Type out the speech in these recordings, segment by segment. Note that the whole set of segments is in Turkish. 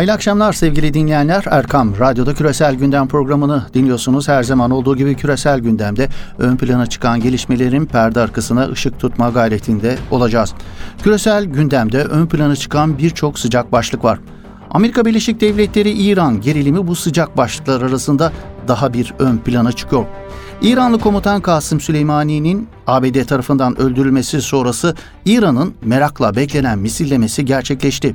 Hayırlı akşamlar sevgili dinleyenler. Erkam Radyo'da Küresel Gündem programını dinliyorsunuz. Her zaman olduğu gibi küresel gündemde ön plana çıkan gelişmelerin perde arkasına ışık tutma gayretinde olacağız. Küresel gündemde ön plana çıkan birçok sıcak başlık var. Amerika Birleşik Devletleri İran gerilimi bu sıcak başlıklar arasında daha bir ön plana çıkıyor. İranlı komutan Kasım Süleymani'nin ABD tarafından öldürülmesi sonrası İran'ın merakla beklenen misillemesi gerçekleşti.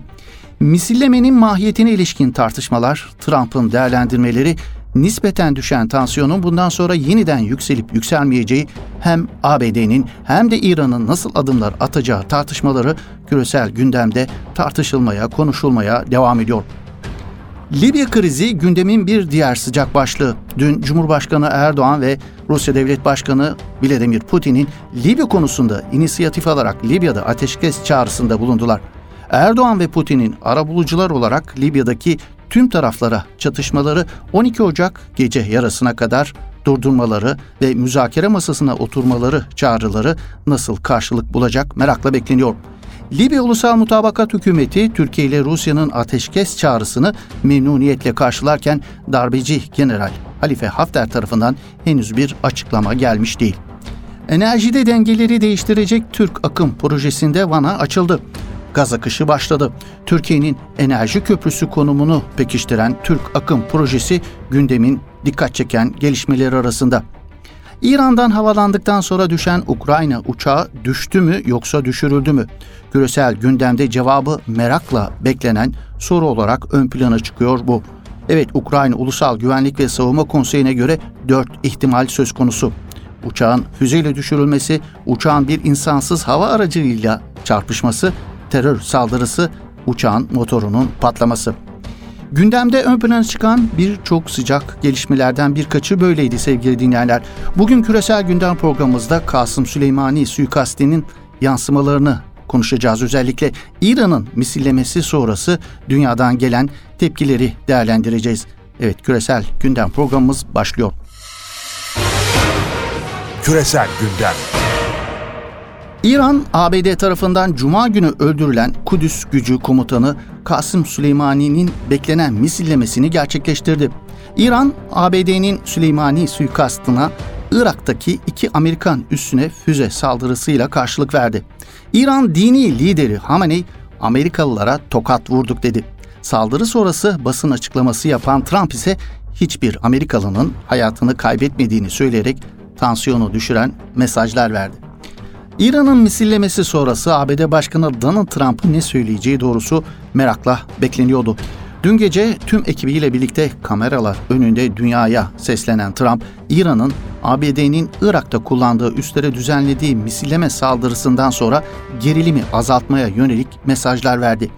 Misillemenin mahiyetine ilişkin tartışmalar, Trump'ın değerlendirmeleri, nispeten düşen tansiyonun bundan sonra yeniden yükselip yükselmeyeceği hem ABD'nin hem de İran'ın nasıl adımlar atacağı tartışmaları küresel gündemde tartışılmaya, konuşulmaya devam ediyor. Libya krizi gündemin bir diğer sıcak başlığı. Dün Cumhurbaşkanı Erdoğan ve Rusya Devlet Başkanı Vladimir Putin'in Libya konusunda inisiyatif alarak Libya'da ateşkes çağrısında bulundular. Erdoğan ve Putin'in arabulucular olarak Libya'daki tüm taraflara çatışmaları 12 Ocak gece yarısına kadar durdurmaları ve müzakere masasına oturmaları çağrıları nasıl karşılık bulacak merakla bekleniyor. Libya Ulusal Mutabakat Hükümeti Türkiye ile Rusya'nın ateşkes çağrısını memnuniyetle karşılarken darbeci General Halife Hafter tarafından henüz bir açıklama gelmiş değil. Enerjide dengeleri değiştirecek Türk Akım projesinde Van'a açıldı gaz akışı başladı. Türkiye'nin enerji köprüsü konumunu pekiştiren Türk Akım projesi gündemin dikkat çeken gelişmeleri arasında. İran'dan havalandıktan sonra düşen Ukrayna uçağı düştü mü yoksa düşürüldü mü? Küresel gündemde cevabı merakla beklenen soru olarak ön plana çıkıyor bu. Evet Ukrayna Ulusal Güvenlik ve Savunma Konseyi'ne göre dört ihtimal söz konusu. Uçağın füzeyle düşürülmesi, uçağın bir insansız hava aracıyla çarpışması terör saldırısı, uçağın motorunun patlaması. Gündemde ön plana çıkan birçok sıcak gelişmelerden birkaçı böyleydi sevgili dinleyenler. Bugün küresel gündem programımızda Kasım Süleymani suikastinin yansımalarını konuşacağız. Özellikle İran'ın misillemesi sonrası dünyadan gelen tepkileri değerlendireceğiz. Evet küresel gündem programımız başlıyor. Küresel gündem. İran, ABD tarafından Cuma günü öldürülen Kudüs gücü komutanı Kasım Süleymani'nin beklenen misillemesini gerçekleştirdi. İran, ABD'nin Süleymani suikastına Irak'taki iki Amerikan üssüne füze saldırısıyla karşılık verdi. İran dini lideri Hamenei, Amerikalılara tokat vurduk dedi. Saldırı sonrası basın açıklaması yapan Trump ise hiçbir Amerikalının hayatını kaybetmediğini söyleyerek tansiyonu düşüren mesajlar verdi. İran'ın misillemesi sonrası ABD Başkanı Donald Trump'ın ne söyleyeceği doğrusu merakla bekleniyordu. Dün gece tüm ekibiyle birlikte kameralar önünde dünyaya seslenen Trump, İran'ın ABD'nin Irak'ta kullandığı üstlere düzenlediği misilleme saldırısından sonra gerilimi azaltmaya yönelik mesajlar verdi.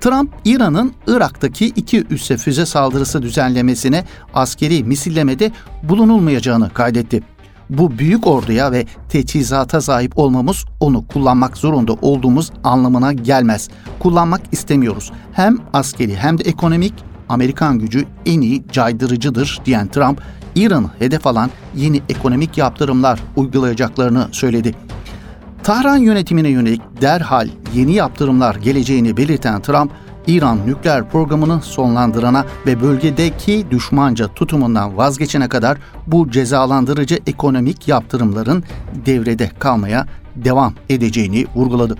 Trump, İran'ın Irak'taki iki üsse füze saldırısı düzenlemesine askeri misillemede bulunulmayacağını kaydetti bu büyük orduya ve teçhizata sahip olmamız onu kullanmak zorunda olduğumuz anlamına gelmez. Kullanmak istemiyoruz. Hem askeri hem de ekonomik Amerikan gücü en iyi caydırıcıdır diyen Trump, İran'ı hedef alan yeni ekonomik yaptırımlar uygulayacaklarını söyledi. Tahran yönetimine yönelik derhal yeni yaptırımlar geleceğini belirten Trump, İran nükleer programını sonlandırana ve bölgedeki düşmanca tutumundan vazgeçene kadar bu cezalandırıcı ekonomik yaptırımların devrede kalmaya devam edeceğini vurguladı.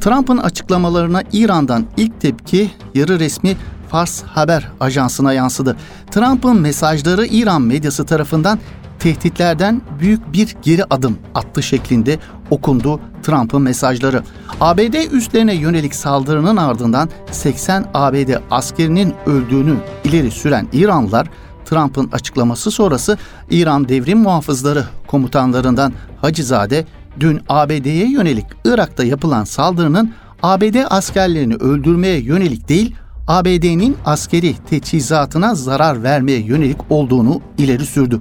Trump'ın açıklamalarına İran'dan ilk tepki yarı resmi Fars Haber Ajansı'na yansıdı. Trump'ın mesajları İran medyası tarafından tehditlerden büyük bir geri adım attı şeklinde okundu Trump'ın mesajları. ABD üstlerine yönelik saldırının ardından 80 ABD askerinin öldüğünü ileri süren İranlılar Trump'ın açıklaması sonrası İran Devrim Muhafızları komutanlarından Hacizade dün ABD'ye yönelik Irak'ta yapılan saldırının ABD askerlerini öldürmeye yönelik değil, ABD'nin askeri teçhizatına zarar vermeye yönelik olduğunu ileri sürdü.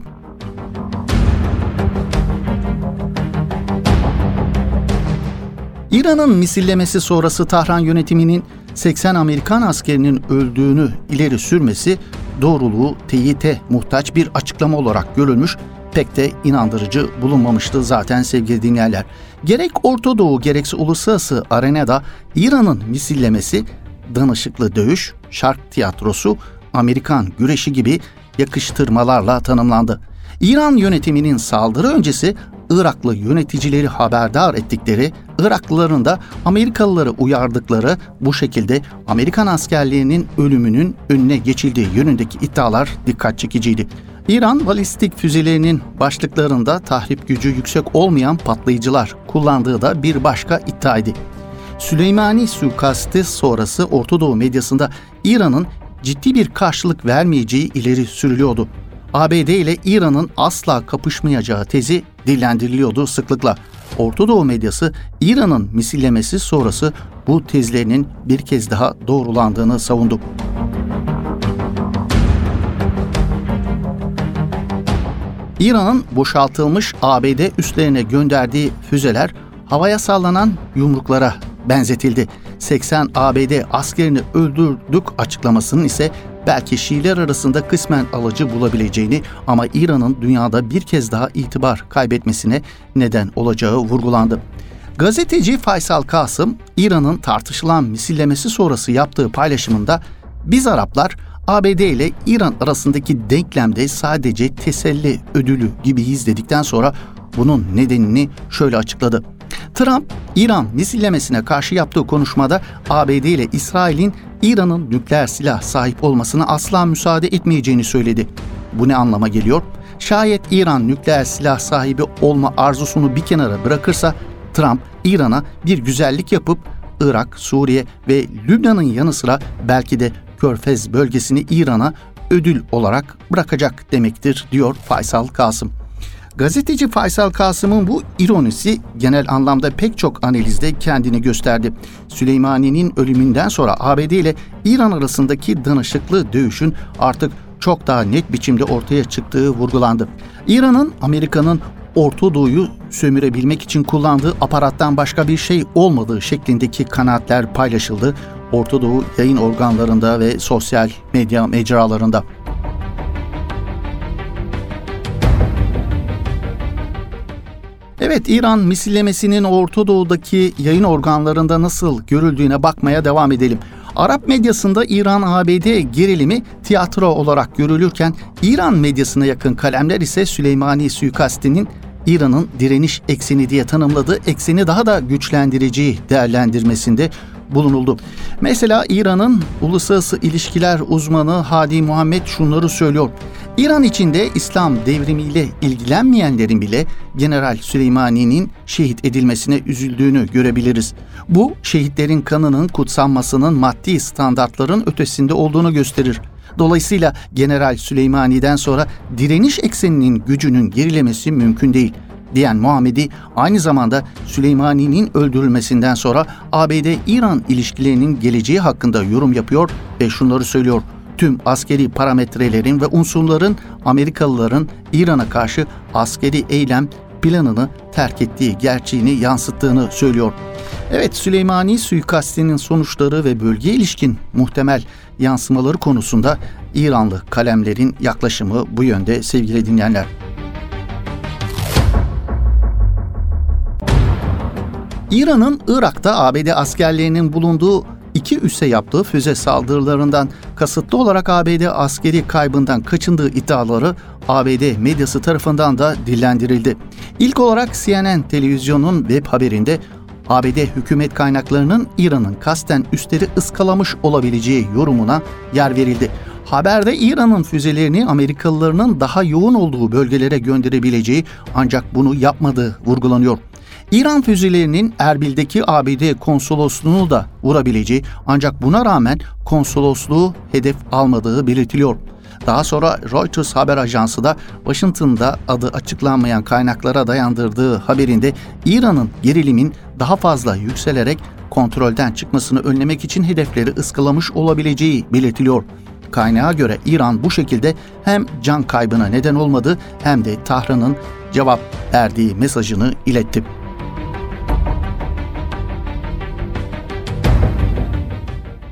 İran'ın misillemesi sonrası Tahran yönetiminin 80 Amerikan askerinin öldüğünü ileri sürmesi doğruluğu teyite muhtaç bir açıklama olarak görülmüş. pek de inandırıcı bulunmamıştı zaten sevgili dinleyenler. Gerek Orta Doğu gerekse uluslararası arenada İran'ın misillemesi, danışıklı dövüş, şark tiyatrosu, Amerikan güreşi gibi yakıştırmalarla tanımlandı. İran yönetiminin saldırı öncesi Iraklı yöneticileri haberdar ettikleri, Iraklıların da Amerikalıları uyardıkları bu şekilde Amerikan askerliğinin ölümünün önüne geçildiği yönündeki iddialar dikkat çekiciydi. İran balistik füzelerinin başlıklarında tahrip gücü yüksek olmayan patlayıcılar kullandığı da bir başka iddiaydı. Süleymani suikasti sonrası Orta medyasında İran'ın ciddi bir karşılık vermeyeceği ileri sürülüyordu. ABD ile İran'ın asla kapışmayacağı tezi dillendiriliyordu sıklıkla. Orta Doğu medyası İran'ın misillemesi sonrası bu tezlerinin bir kez daha doğrulandığını savundu. İran'ın boşaltılmış ABD üslerine gönderdiği füzeler havaya sallanan yumruklara benzetildi. 80 ABD askerini öldürdük açıklamasının ise belki Şiiler arasında kısmen alıcı bulabileceğini ama İran'ın dünyada bir kez daha itibar kaybetmesine neden olacağı vurgulandı. Gazeteci Faysal Kasım, İran'ın tartışılan misillemesi sonrası yaptığı paylaşımında biz Araplar ABD ile İran arasındaki denklemde sadece teselli ödülü gibiyiz dedikten sonra bunun nedenini şöyle açıkladı. Trump, İran misillemesine karşı yaptığı konuşmada ABD ile İsrail'in İran'ın nükleer silah sahip olmasına asla müsaade etmeyeceğini söyledi. Bu ne anlama geliyor? Şayet İran nükleer silah sahibi olma arzusunu bir kenara bırakırsa Trump İran'a bir güzellik yapıp Irak, Suriye ve Lübnan'ın yanı sıra belki de Körfez bölgesini İran'a ödül olarak bırakacak demektir diyor Faysal Kasım. Gazeteci Faysal Kasım'ın bu ironisi genel anlamda pek çok analizde kendini gösterdi. Süleymani'nin ölümünden sonra ABD ile İran arasındaki danışıklı dövüşün artık çok daha net biçimde ortaya çıktığı vurgulandı. İran'ın Amerika'nın Orta Doğu'yu sömürebilmek için kullandığı aparattan başka bir şey olmadığı şeklindeki kanaatler paylaşıldı. Orta Doğu yayın organlarında ve sosyal medya mecralarında. Evet İran misillemesinin Orta Doğu'daki yayın organlarında nasıl görüldüğüne bakmaya devam edelim. Arap medyasında İran-ABD gerilimi tiyatro olarak görülürken İran medyasına yakın kalemler ise Süleymani suikastinin İran'ın direniş ekseni diye tanımladığı ekseni daha da güçlendireceği değerlendirmesinde bulunuldu. Mesela İran'ın uluslararası ilişkiler uzmanı Hadi Muhammed şunları söylüyor. İran içinde İslam devrimiyle ilgilenmeyenlerin bile General Süleymani'nin şehit edilmesine üzüldüğünü görebiliriz. Bu şehitlerin kanının kutsanmasının maddi standartların ötesinde olduğunu gösterir. Dolayısıyla General Süleymani'den sonra direniş ekseninin gücünün gerilemesi mümkün değil diyen Muhammedi aynı zamanda Süleymani'nin öldürülmesinden sonra ABD-İran ilişkilerinin geleceği hakkında yorum yapıyor ve şunları söylüyor. Tüm askeri parametrelerin ve unsurların Amerikalıların İran'a karşı askeri eylem planını terk ettiği gerçeğini yansıttığını söylüyor. Evet Süleymani suikastinin sonuçları ve bölge ilişkin muhtemel yansımaları konusunda İranlı kalemlerin yaklaşımı bu yönde sevgili dinleyenler. İran'ın Irak'ta ABD askerlerinin bulunduğu iki üsse yaptığı füze saldırılarından kasıtlı olarak ABD askeri kaybından kaçındığı iddiaları ABD medyası tarafından da dillendirildi. İlk olarak CNN televizyonun web haberinde ABD hükümet kaynaklarının İran'ın kasten üstleri ıskalamış olabileceği yorumuna yer verildi. Haberde İran'ın füzelerini Amerikalılarının daha yoğun olduğu bölgelere gönderebileceği ancak bunu yapmadığı vurgulanıyor. İran füzelerinin Erbil'deki ABD konsolosluğunu da vurabileceği ancak buna rağmen konsolosluğu hedef almadığı belirtiliyor. Daha sonra Reuters haber ajansı da Washington'da adı açıklanmayan kaynaklara dayandırdığı haberinde İran'ın gerilimin daha fazla yükselerek kontrolden çıkmasını önlemek için hedefleri ıskalamış olabileceği belirtiliyor. Kaynağa göre İran bu şekilde hem can kaybına neden olmadı hem de Tahran'ın cevap verdiği mesajını iletti.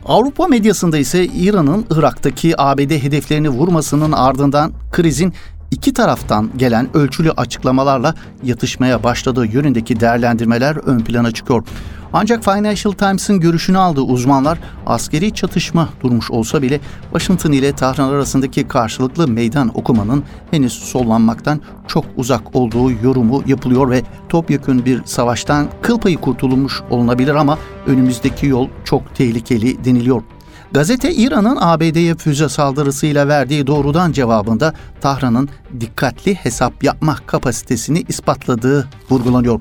Avrupa medyasında ise İran'ın Irak'taki ABD hedeflerini vurmasının ardından krizin iki taraftan gelen ölçülü açıklamalarla yatışmaya başladığı yönündeki değerlendirmeler ön plana çıkıyor. Ancak Financial Times'ın görüşünü aldığı uzmanlar askeri çatışma durmuş olsa bile Washington ile Tahran arasındaki karşılıklı meydan okumanın henüz sollanmaktan çok uzak olduğu yorumu yapılıyor ve topyekun bir savaştan kıl payı kurtulmuş olunabilir ama önümüzdeki yol çok tehlikeli deniliyor. Gazete İran'ın ABD'ye füze saldırısıyla verdiği doğrudan cevabında Tahran'ın dikkatli hesap yapma kapasitesini ispatladığı vurgulanıyor.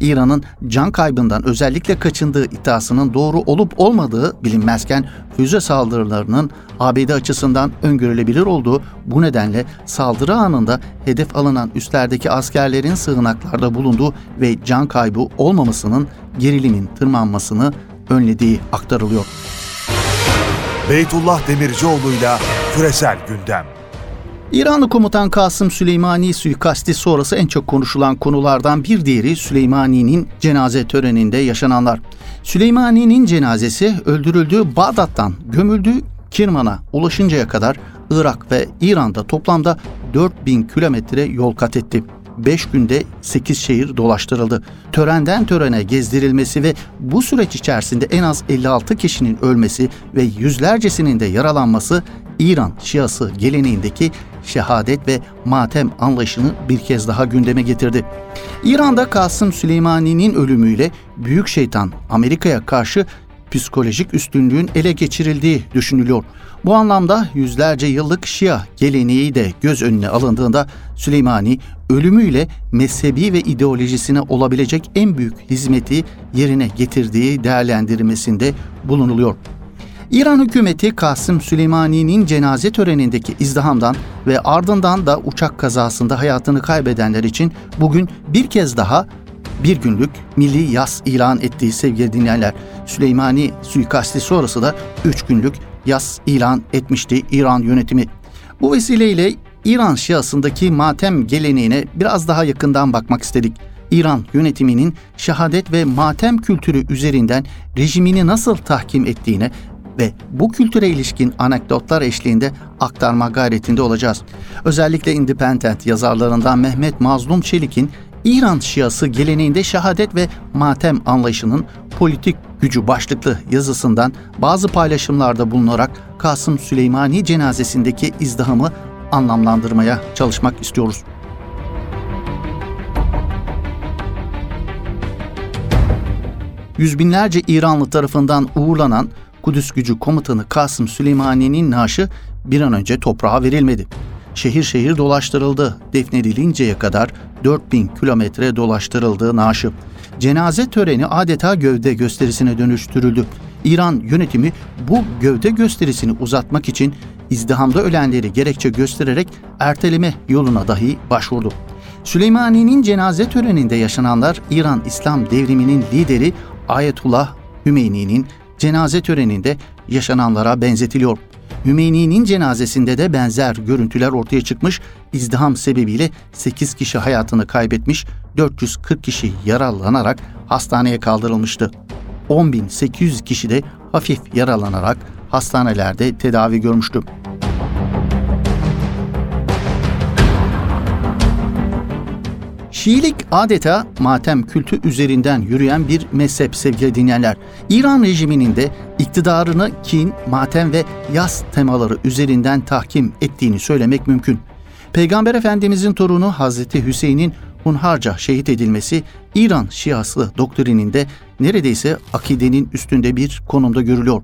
İran'ın can kaybından özellikle kaçındığı iddiasının doğru olup olmadığı bilinmezken füze saldırılarının ABD açısından öngörülebilir olduğu bu nedenle saldırı anında hedef alınan üstlerdeki askerlerin sığınaklarda bulunduğu ve can kaybı olmamasının gerilimin tırmanmasını önlediği aktarılıyor. Beytullah Demircioğlu'yla Küresel Gündem İranlı komutan Kasım Süleymani suikasti sonrası en çok konuşulan konulardan bir diğeri Süleymani'nin cenaze töreninde yaşananlar. Süleymani'nin cenazesi öldürüldüğü Bağdat'tan gömüldüğü Kirman'a ulaşıncaya kadar Irak ve İran'da toplamda 4000 kilometre yol kat etti. 5 günde 8 şehir dolaştırıldı. Törenden törene gezdirilmesi ve bu süreç içerisinde en az 56 kişinin ölmesi ve yüzlercesinin de yaralanması İran Şiası geleneğindeki şehadet ve matem anlayışını bir kez daha gündeme getirdi. İran'da Kasım Süleymani'nin ölümüyle büyük şeytan Amerika'ya karşı psikolojik üstünlüğün ele geçirildiği düşünülüyor. Bu anlamda yüzlerce yıllık Şia geleneği de göz önüne alındığında Süleymani ölümüyle mezhebi ve ideolojisine olabilecek en büyük hizmeti yerine getirdiği değerlendirmesinde bulunuluyor. İran hükümeti Kasım Süleymani'nin cenaze törenindeki izdihamdan ve ardından da uçak kazasında hayatını kaybedenler için bugün bir kez daha bir günlük milli yas ilan ettiği sevgili dinleyenler. Süleymani suikasti sonrası da üç günlük yas ilan etmişti İran yönetimi. Bu vesileyle İran Şiasındaki matem geleneğine biraz daha yakından bakmak istedik. İran yönetiminin şehadet ve matem kültürü üzerinden rejimini nasıl tahkim ettiğine ve bu kültüre ilişkin anekdotlar eşliğinde aktarma gayretinde olacağız. Özellikle Independent yazarlarından Mehmet Mazlum Çelik'in İran Şiası geleneğinde şehadet ve matem anlayışının politik gücü başlıklı yazısından bazı paylaşımlarda bulunarak Kasım Süleymani cenazesindeki izdihamı anlamlandırmaya çalışmak istiyoruz. Yüz binlerce İranlı tarafından uğurlanan Kudüs gücü komutanı Kasım Süleymani'nin naaşı bir an önce toprağa verilmedi. Şehir şehir dolaştırıldı. Defnedilinceye kadar 4000 kilometre dolaştırıldığı naaşı. Cenaze töreni adeta gövde gösterisine dönüştürüldü. İran yönetimi bu gövde gösterisini uzatmak için izdihamda ölenleri gerekçe göstererek erteleme yoluna dahi başvurdu. Süleymani'nin cenaze töreninde yaşananlar İran İslam devriminin lideri Ayetullah Hümeyni'nin cenaze töreninde yaşananlara benzetiliyor. Hümeyni'nin cenazesinde de benzer görüntüler ortaya çıkmış, izdiham sebebiyle 8 kişi hayatını kaybetmiş, 440 kişi yaralanarak hastaneye kaldırılmıştı. 10.800 kişi de hafif yaralanarak hastanelerde tedavi görmüştü. Şiilik adeta matem kültü üzerinden yürüyen bir mezhep sevgili dinleyenler. İran rejiminin de iktidarını kin, matem ve yas temaları üzerinden tahkim ettiğini söylemek mümkün. Peygamber Efendimizin torunu Hazreti Hüseyin'in hunharca şehit edilmesi İran Şiası doktrininde neredeyse akidenin üstünde bir konumda görülüyor.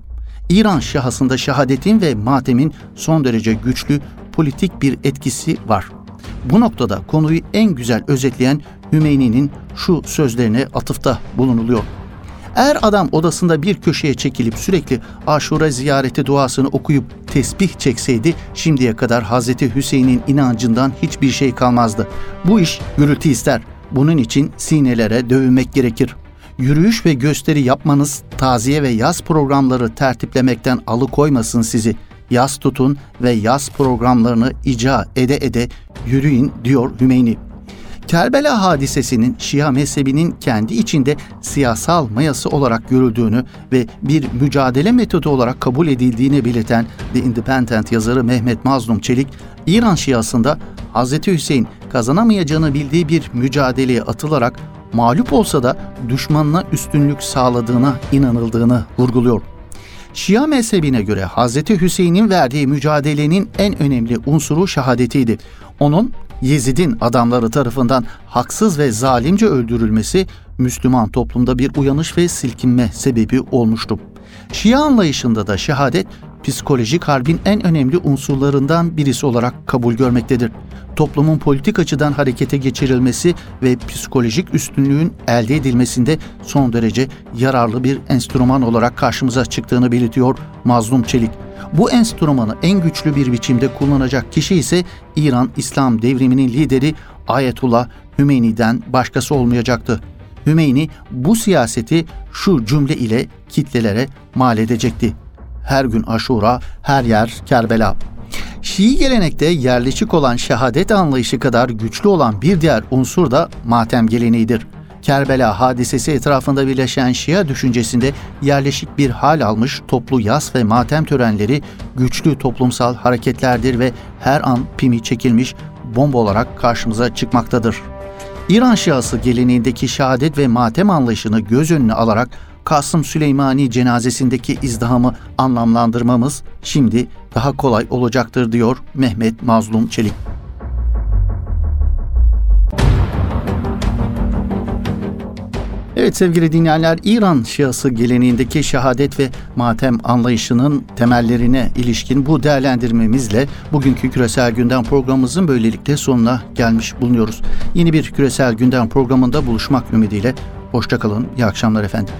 İran Şiasında şehadetin ve matemin son derece güçlü politik bir etkisi var. Bu noktada konuyu en güzel özetleyen Hümeyni'nin şu sözlerine atıfta bulunuluyor. Eğer adam odasında bir köşeye çekilip sürekli aşura ziyareti duasını okuyup tesbih çekseydi şimdiye kadar Hazreti Hüseyin'in inancından hiçbir şey kalmazdı. Bu iş gürültü ister. Bunun için sinelere dövmek gerekir. Yürüyüş ve gösteri yapmanız taziye ve yaz programları tertiplemekten alıkoymasın sizi.'' Yaz tutun ve yaz programlarını ica ede ede yürüyün diyor Hümeyni. Kerbela hadisesinin Şia mezhebinin kendi içinde siyasal mayası olarak görüldüğünü ve bir mücadele metodu olarak kabul edildiğini belirten The Independent yazarı Mehmet Mazlum Çelik, İran Şiasında Hz. Hüseyin kazanamayacağını bildiği bir mücadeleye atılarak mağlup olsa da düşmanına üstünlük sağladığına inanıldığını vurguluyor. Şia mezhebine göre Hz. Hüseyin'in verdiği mücadelenin en önemli unsuru şehadetiydi. Onun Yezid'in adamları tarafından haksız ve zalimce öldürülmesi Müslüman toplumda bir uyanış ve silkinme sebebi olmuştu. Şia anlayışında da şehadet psikolojik harbin en önemli unsurlarından birisi olarak kabul görmektedir. Toplumun politik açıdan harekete geçirilmesi ve psikolojik üstünlüğün elde edilmesinde son derece yararlı bir enstrüman olarak karşımıza çıktığını belirtiyor Mazlum Çelik. Bu enstrümanı en güçlü bir biçimde kullanacak kişi ise İran İslam devriminin lideri Ayetullah Hümeyni'den başkası olmayacaktı. Hümeyni bu siyaseti şu cümle ile kitlelere mal edecekti. Her gün aşura, her yer Kerbela. Şii gelenekte yerleşik olan şehadet anlayışı kadar güçlü olan bir diğer unsur da matem geleneğidir. Kerbela hadisesi etrafında birleşen Şia düşüncesinde yerleşik bir hal almış toplu yas ve matem törenleri güçlü toplumsal hareketlerdir ve her an pimi çekilmiş bomba olarak karşımıza çıkmaktadır. İran Şiası geleneğindeki şehadet ve matem anlayışını göz önüne alarak Kasım Süleymani cenazesindeki izdihamı anlamlandırmamız şimdi daha kolay olacaktır diyor Mehmet Mazlum Çelik. Evet sevgili dinleyenler İran Şiası geleneğindeki şehadet ve matem anlayışının temellerine ilişkin bu değerlendirmemizle bugünkü Küresel Gündem programımızın böylelikle sonuna gelmiş bulunuyoruz. Yeni bir Küresel Gündem programında buluşmak ümidiyle hoşçakalın, iyi akşamlar efendim.